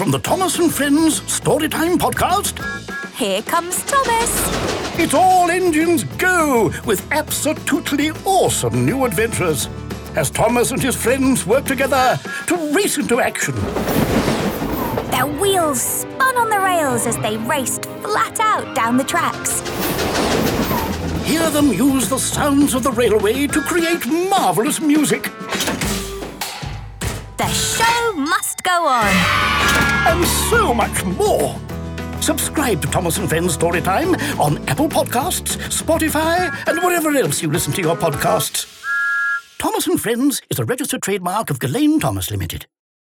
From the Thomas and Friends Storytime podcast, Here comes Thomas. it's all engines go with absolutely awesome new adventures as Thomas and his friends work together to race into action. Their wheels spun on the rails as they raced flat out down the tracks. Hear them use the sounds of the railway to create marvelous music. The show must go on. Much more. Subscribe to Thomas and Friends Storytime on Apple Podcasts, Spotify, and wherever else you listen to your podcasts. Thomas and Friends is a registered trademark of Gullane Thomas Limited.